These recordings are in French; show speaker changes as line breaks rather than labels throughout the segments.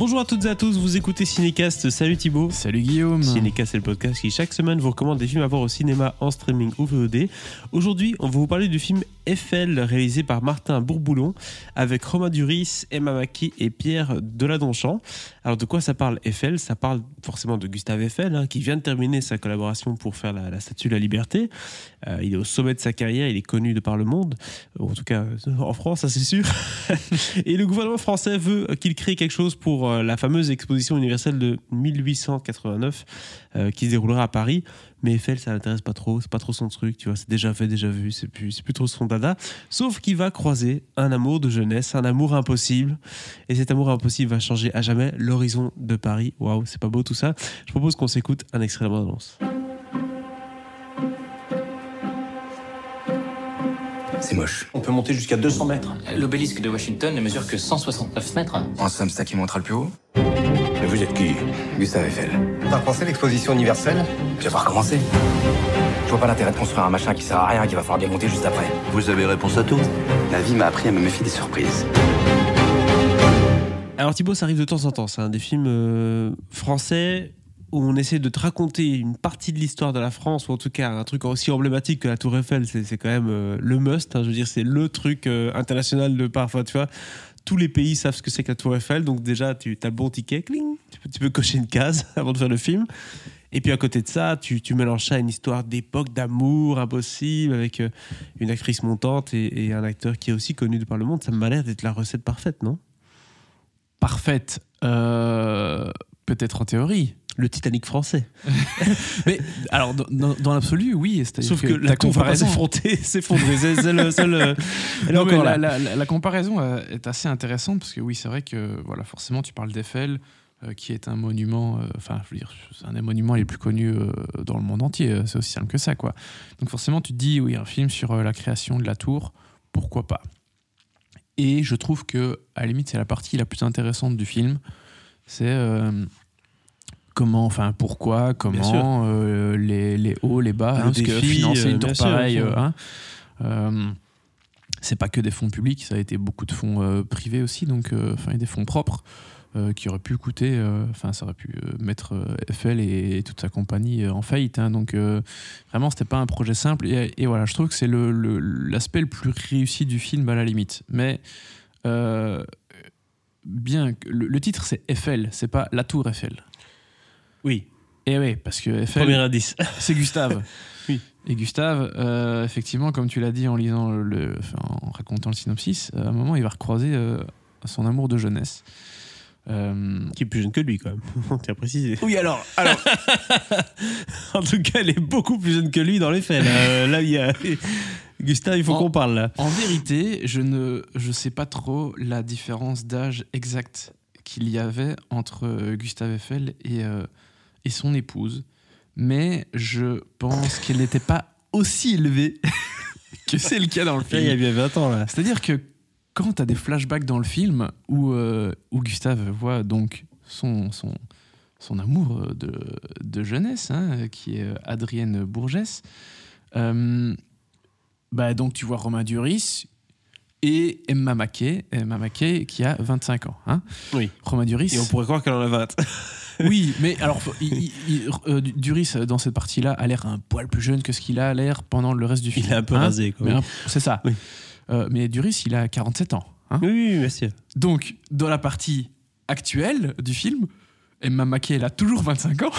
Bonjour à toutes et à tous, vous écoutez Cinécast. Salut Thibaut.
Salut Guillaume.
Cinécast, c'est le podcast qui chaque semaine vous recommande des films à voir au cinéma, en streaming ou VOD. Aujourd'hui, on va vous parler du film Eiffel, réalisé par Martin Bourboulon, avec Romain Duris, Emma Mackey et Pierre Deladonchamp. Alors, de quoi ça parle Eiffel? Ça parle forcément de Gustave Eiffel, hein, qui vient de terminer sa collaboration pour faire la, Statue de la Liberté. Euh, il est au sommet de sa carrière, il est connu de par le monde, en tout cas en France, ça c'est sûr. et le gouvernement français veut qu'il crée quelque chose pour euh, la fameuse exposition universelle de 1889 euh, qui se déroulera à Paris. Mais Eiffel, ça l'intéresse pas trop, c'est pas trop son truc, tu vois, c'est déjà fait, déjà vu, c'est plus, plus trop son dada. Sauf qu'il va croiser un amour de jeunesse, un amour impossible. Et cet amour impossible va changer à jamais l'horizon de Paris. Waouh, c'est pas beau tout ça. Je propose qu'on s'écoute un extrait de l'annonce.
C'est moche. On peut monter jusqu'à 200 mètres.
L'obélisque de Washington ne mesure que 169 mètres.
En somme, c'est ça qui montera le plus haut Mais vous êtes qui? Gustave Eiffel. T'as repensé l'exposition universelle? Je vais pas recommencer. Je vois pas l'intérêt de construire un machin qui sert à rien, qui va falloir démonter juste après.
Vous avez réponse à tout
La vie m'a appris à me méfier des surprises.
Alors Thibaut, ça arrive de temps en temps. C'est un des films euh, français où on essaie de te raconter une partie de l'histoire de la France, ou en tout cas un truc aussi emblématique que la Tour Eiffel, c'est quand même euh, le must. Hein. je veux dire, c'est le truc euh, international de parfois, tu vois. Tous les pays savent ce que c'est que la Tour Eiffel, donc déjà, tu as le bon ticket, cling, tu, peux, cocher une case avant de faire le film. Et puis à côté de ça, tu, mélanges ça à une histoire d'époque, d'amour impossible, avec euh, une actrice montante et, et, un acteur qui est aussi connu de par le monde. Ça m'a l'air d'être la recette parfaite, non?
Parfaite Peut-être en théorie
le Titanic français.
mais alors, dans, l'absolu, oui.
Sauf que, la comparaison s'effondrer. C'est le seul. Euh,
la, comparaison euh, est assez intéressante parce que oui, c'est vrai que voilà, forcément, tu parles d'Eiffel, euh, qui est un monument. Enfin, je veux dire, c'est un des monuments les plus connus dans le monde entier. C'est aussi simple que ça, quoi. Donc forcément, tu te dis, oui, un film sur la création de la tour, pourquoi pas? Et je trouve que, à la limite, c'est la partie la plus intéressante du film. C'est comment, enfin pourquoi, comment, euh, les, les, hauts, les bas, hein, parce que financer une euh, tour pareille, euh, hein, c'est pas que des fonds publics, ça a été beaucoup de fonds privés aussi, donc enfin des fonds propres. qui auraient pu coûter, enfin ça aurait pu mettre Eiffel et, toute sa compagnie en faillite. Hein. donc vraiment, c'était pas un projet simple. Et, voilà, je trouve que c'est l'aspect le, le, plus réussi du film à la limite. Mais bien, le, le titre c'est Eiffel, c'est pas la tour Eiffel.
Oui.
Et oui, parce que
Premier indice.
c'est Gustave.
oui.
Et Gustave, euh, effectivement, comme tu l'as dit en lisant le, en racontant le synopsis, à un moment, il va recroiser euh, son amour de jeunesse.
Euh, Qui est plus jeune que lui, quand même. On tient à préciser.
Oui, alors. alors...
en tout cas, elle est beaucoup plus jeune que lui dans les faits. Là, il y a. Gustave, il faut qu'on parle là.
En vérité, je ne je sais pas trop la différence d'âge exacte qu'il y avait entre Gustave Eiffel et, et son épouse, mais je pense qu'elle n'était pas aussi élevée que c'est le cas dans le film.
Il y a bien 20 ans là.
C'est-à-dire que quand tu as des flashbacks dans le film où, euh, où Gustave voit donc son, son, son amour de, de jeunesse, hein, qui est Adrienne Bourgès, euh, bah donc tu vois Romain Duris et Emma Mackey, Emma Mackey qui a 25 ans. Hein.
Oui.
Romain Duris.
Et on pourrait croire qu'elle en a 20.
oui, mais alors, euh, Duris, dans cette partie-là, a l'air un poil plus jeune que ce qu'il a l'air pendant le reste du film.
Il est un peu hein rasé,
quoi. C'est ça. Euh, mais Duris, il a 47 ans.
Hein oui, oui, sûr.
Donc, dans la partie actuelle du film, Emma Mackey, elle a toujours 25 ans.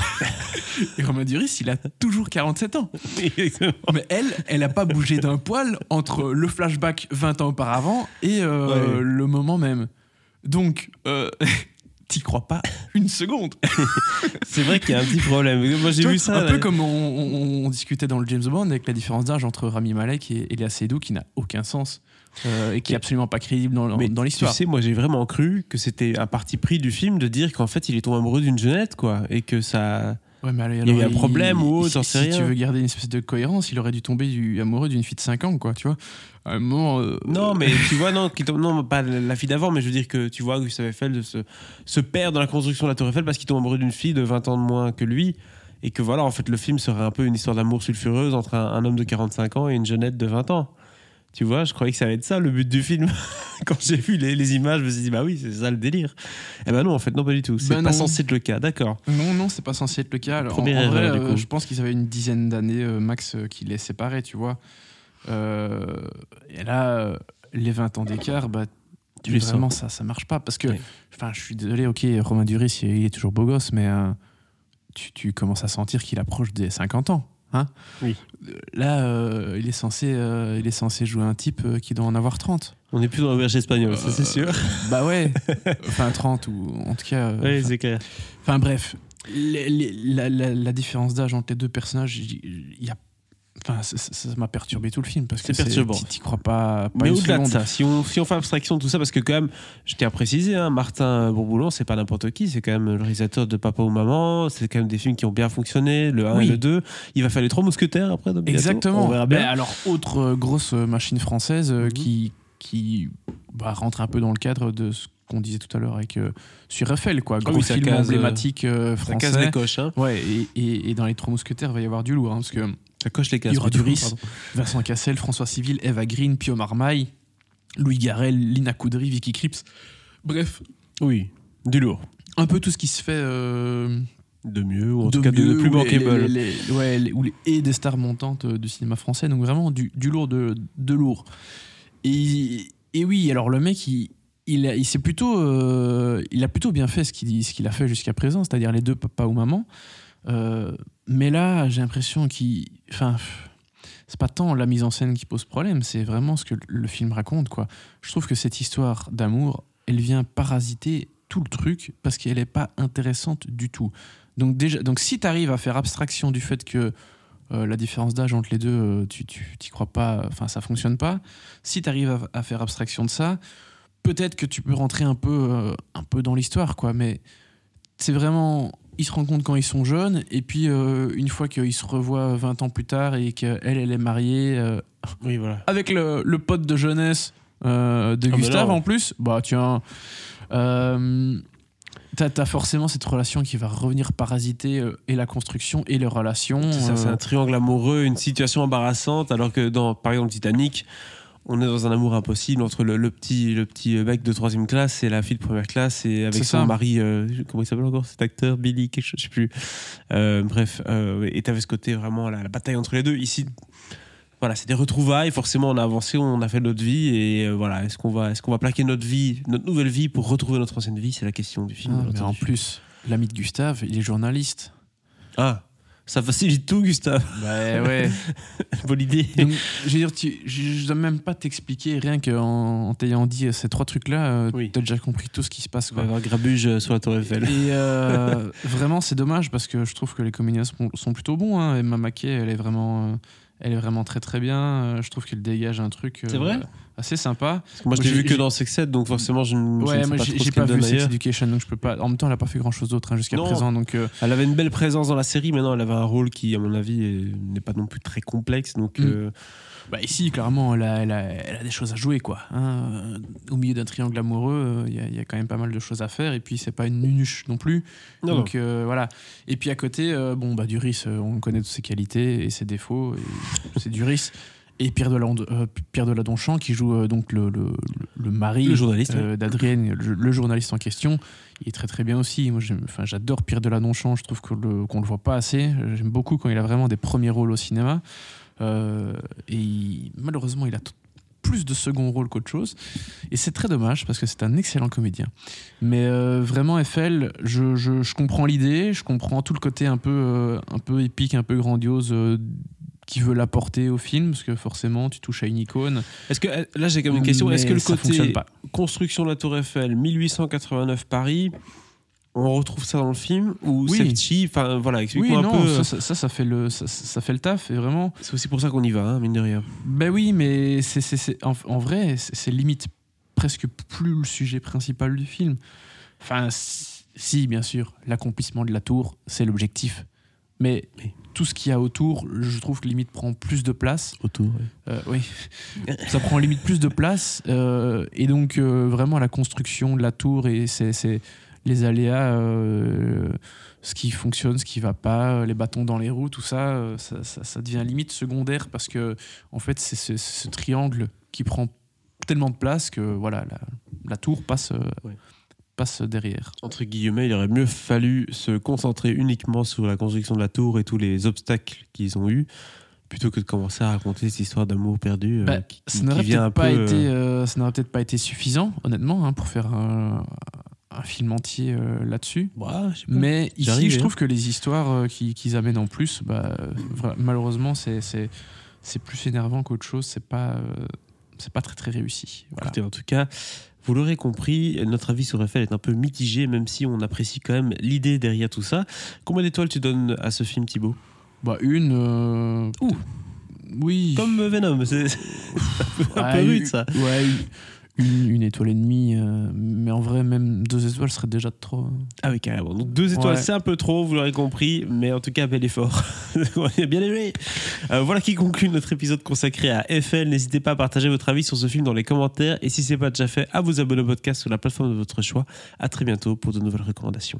et Romain Duris, il a toujours 47 ans. Mais elle, elle n'a pas bougé d'un poil entre le flashback 20 ans auparavant et euh, le moment même. Donc, t'y crois pas une seconde.
c'est vrai qu'il y a un petit problème. Moi, j'ai vu ça.
Un peu comme on, discutait dans le James Bond avec la différence d'âge entre Rami Malek et Elia Seydoux qui n'a aucun sens. Euh, et qui est absolument pas crédible dans, dans l'histoire.
Tu sais, moi j'ai vraiment cru que c'était un parti pris du film de dire qu'en fait il est tombé amoureux d'une jeunette, quoi, et que ça.
Ouais, mais
il y a eu un problème ou autre,
si, tu veux garder une espèce de cohérence, il aurait dû tomber du, amoureux d'une fille de 5 ans, quoi, tu vois. un moment,
euh, Non, mais tu vois, non, non, pas la fille d'avant, mais je veux dire que tu vois Gustave Eiffel de se, se perd dans la construction de la Tour Eiffel parce qu'il tombe amoureux d'une fille de 20 ans de moins que lui. Et que voilà, en fait, le film serait un peu une histoire d'amour sulfureuse entre un, un, homme de 45 ans et une jeunette de 20 ans. Tu vois, je croyais que ça allait être ça le but du film. quand j'ai vu les, les images, je me suis dit, bah oui, c'est ça le délire. Eh ben non, en fait, non, pas du tout. C'est
Ben
pas
non.
censé être le cas, d'accord.
Non, non, c'est pas censé être le cas. Alors,
Première
en vrai,
erreur, du
euh,
coup.
je pense qu'ils avaient une dizaine d'années euh, max euh, qui les séparaient, tu vois. Euh, et là, les 20 ans d'écart, bah,
Tu
vraiment, ça, ça marche pas. Parce que, enfin, je suis désolé, ok, Romain Duris, il il est toujours beau gosse, mais euh, tu, tu commences à sentir qu'il approche des 50 ans. Hein
Oui.
Là, euh, il, est censé, euh, il est censé jouer un type euh, qui doit en avoir 30.
On n'est plus dans le verger espagnol, ça c'est sûr.
Bah ouais, enfin 30 ou en tout cas.
Oui,
enfin,
c'est clair.
Enfin bref, les- les- la, la- la différence d'âge entre les deux personnages, il il y a. Enfin, ça- ça ça m'a perturbé tout le film parce que
C'est perturbant.
t'y- crois pas. pas
Mais au-delà de ça, si on, si on fait abstraction de tout ça, parce que quand même, je tiens à préciser, hein, Martin Bourboulon, c'est pas n'importe qui, c'est quand même le réalisateur de Papa ou Maman, c'est quand même des films qui ont bien fonctionné, le 1
Oui.
et le 2. Il va faire les trois mousquetaires après, donc.
Exactement.
On verra bien.
Alors, autre euh, grosse machine française euh,
Mhm.
qui, qui bah, rentre un peu dans le cadre de ce qu'on disait tout à l'heure avec euh, sur Eiffel, quoi. Gros
Ah oui, ça
film
euh,
emblématique euh,
ça
français.
casse les coches, hein.
Ouais, et, et- et dans les Trois Mousquetaires, il va y avoir du lourd, hein, parce que
Ça coche les cases.
Il y aura
plutôt,
Duris,
pardon.
Vincent Cassel, François Civil, Eva Green, Pio Marmaille, Louis Garrel, Lina Coudry, Vicky Krieps. Bref,
Oui, du lourd.
un peu tout ce qui se fait euh,
De mieux, ou en
de
tout cas de,
mieux,
de plus bankable.
ouais, les- et des stars montantes euh, du cinéma français. Donc vraiment du, du lourd de, de lourd. Et, et oui, alors le mec, il, il, a, il s'est plutôt, euh, il a plutôt bien fait ce qu'il ce qu'il a fait jusqu'à présent, c'est-à-dire les deux papa ou maman. Euh, mais là, j'ai l'impression qu'il, enfin, c'est pas tant la mise en scène qui pose problème, c'est vraiment ce que le film raconte, quoi. Je trouve que cette histoire d'amour, elle vient parasiter tout le truc parce qu'elle est pas intéressante du tout. Donc déjà, donc si tu arrives à faire abstraction du fait que euh, la différence d'âge entre les deux, euh, tu t'y crois pas, enfin ça fonctionne pas. Si tu arrives à, faire abstraction de ça, peut-être que tu peux rentrer un peu, un peu dans l'histoire, quoi. Mais c'est vraiment, ils se rencontrent quand ils sont jeunes, et puis euh, une fois qu'ils se revoient 20 ans plus tard et qu'elle, elle est mariée euh,
Oui, voilà.
avec le, le pote de jeunesse euh, de
Ah,
Gustave en plus, bah tiens, t'as as forcément cette relation qui va revenir parasiter et la construction et les relations.
C'est ça, c'est un triangle amoureux, une situation embarrassante, alors que dans, par exemple, Titanic, on est dans un amour impossible entre le, le petit, le petit mec de troisième classe et la fille de première classe, et avec son
ça.
mari, euh, comment il s'appelle encore cet acteur, Billy, quelque chose, je sais plus. Euh, bref, euh, et t'avais ce côté vraiment la, la bataille entre les deux. Ici, voilà, c'est des retrouvailles. Forcément, on a avancé, on a fait notre vie, et euh, voilà, est-ce qu'on va, est-ce qu'on va plaquer notre vie, notre nouvelle vie pour retrouver notre ancienne vie? C'est la question du film.
ah, mais en plus, l'ami de Gustave, il est journaliste.
Ah, ça facilite tout, Gustave.
Bah ouais.
Bonne idée.
Donc, je veux dire, tu, je, je dois même pas t'expliquer, rien qu'en en t'ayant dit euh, ces trois trucs-là, euh,
Oui.
t'as déjà compris tout ce qui se passe.
Il va
Quoi.
y avoir grabuge euh, sur la Tour Eiffel.
Et euh, vraiment, c'est dommage parce que je trouve que les comédiens sont, plutôt bons. Hein. Emma Mackey, elle est vraiment, euh, elle est vraiment très très bien. Je trouve qu'elle dégage un truc euh,
C'est vrai?
Assez sympa.
Moi, je l'ai vu que dans Sex Ed, donc forcément, je, ne- je
Ouais,
ne sais pas trop ce
pas vu Sex. Education, donc je peux pas. En même temps, elle a pas fait grand chose d'autre hein, jusqu'à présent, donc. euh,
Elle avait une belle présence dans la série, mais non, elle avait un rôle qui, à mon avis, est- n'est pas non plus très complexe. Donc,
Mm.
euh,
Bah ici, clairement, elle a, elle, a, elle a des choses à jouer, quoi. hein. Euh, Au milieu d'un triangle amoureux, il y, a- il y a quand même pas mal de choses à faire. Et puis, c'est pas une nunuche non plus.
non,
Donc euh, voilà. Et puis à côté, euh, bon, bah Duris, euh, on connaît toutes ses qualités et ses défauts. C'est Duris. Et Pierre Deladon- euh, Pierre Deladonchamp qui joue euh, donc le, le, le mari
Le journaliste,
euh, d'Adrienne, le, le journaliste en question. Il est très très bien aussi. Moi, enfin, j'adore Pierre Deladonchamp. Je trouve que le- qu'on le voit pas assez. J'aime beaucoup quand il a vraiment des premiers rôles au cinéma. Euh, et il- malheureusement, il a plus de second rôle qu'autre chose. Et c'est très dommage parce que c'est un excellent comédien. Mais euh, vraiment, Eiffel, je, je- je comprends l'idée, je comprends tout le côté un peu, euh, un peu épique, un peu grandiose euh, qui veut l'apporter au film, parce que forcément, tu touches à une icône.
Est-ce que euh, là, j'ai quand même une question. Est-ce que le côté construction de la Tour Eiffel, 1889 Paris, on retrouve ça dans le film ou
Oui.
safety? Enfin, voilà,
Oui,
explique-moi un
non,
peu.
ça, ça, ça, fait le, ça, ça fait le taf, et vraiment.
C'est aussi pour ça qu'on y va, hein, mine de rien.
Ben oui, mais c'est, en, en vrai, c'est, limite presque plus le sujet principal du film. Enfin, si, bien sûr, l'accomplissement de la tour, c'est l'objectif. Mais
Oui.
tout ce qu'il y a autour, je trouve que limite prend plus de place.
Autour.
Euh, oui, ça prend limite plus de place. euh, et donc, euh, vraiment, la construction de la tour et c'est, les aléas, ce qui fonctionne, ce qui va pas, les bâtons dans les roues, tout ça, ça, ça- ça devient limite secondaire parce que, en fait, c'est ce, ce triangle qui prend tellement de place que voilà, la, la tour passe,
Ouais.
Passe derrière.
Entre guillemets, il aurait mieux fallu se concentrer uniquement sur la construction de la tour et tous les obstacles qu'ils ont eus, plutôt que de commencer à raconter cette histoire d'amour perdu euh,
Bah,
qui,
ça n'aurait peut-être pas,
euh,
euh, n'aurait peut-être pas été suffisant, honnêtement, hein, pour faire un, un film entier là-dessus.
bah.
Mais ici, je
hein.
trouve que les histoires qui- qu'ils amènent en plus, bah, malheureusement, c'est plus énervant qu'autre chose. C'est pas c'est pas très très réussi. Voilà.
Écoutez, en tout cas, vous l'aurez compris, notre avis sur Eiffel est un peu mitigé, même si on apprécie quand même l'idée derrière tout ça. Combien d'étoiles tu donnes à ce film, Thibaut?
Bah une. euh,
Ouh.
Oui.
Comme Venom, c'est c'est un peu,
Ouais,
rude ça.
Ouais. Une, une étoile et demie, euh, mais en vrai, même deux étoiles serait déjà de trop.
Ah oui, carrément. Donc deux étoiles,
Ouais.
c'est un peu trop, vous l'aurez compris, mais en tout cas, bel effort. On bien aimé. Euh, voilà qui conclut notre épisode consacré à Eiffel. N'hésitez pas à partager votre avis sur ce film dans les commentaires et si ce n'est pas déjà fait, à vous abonner au podcast sur la plateforme de votre choix. À très bientôt pour de nouvelles recommandations.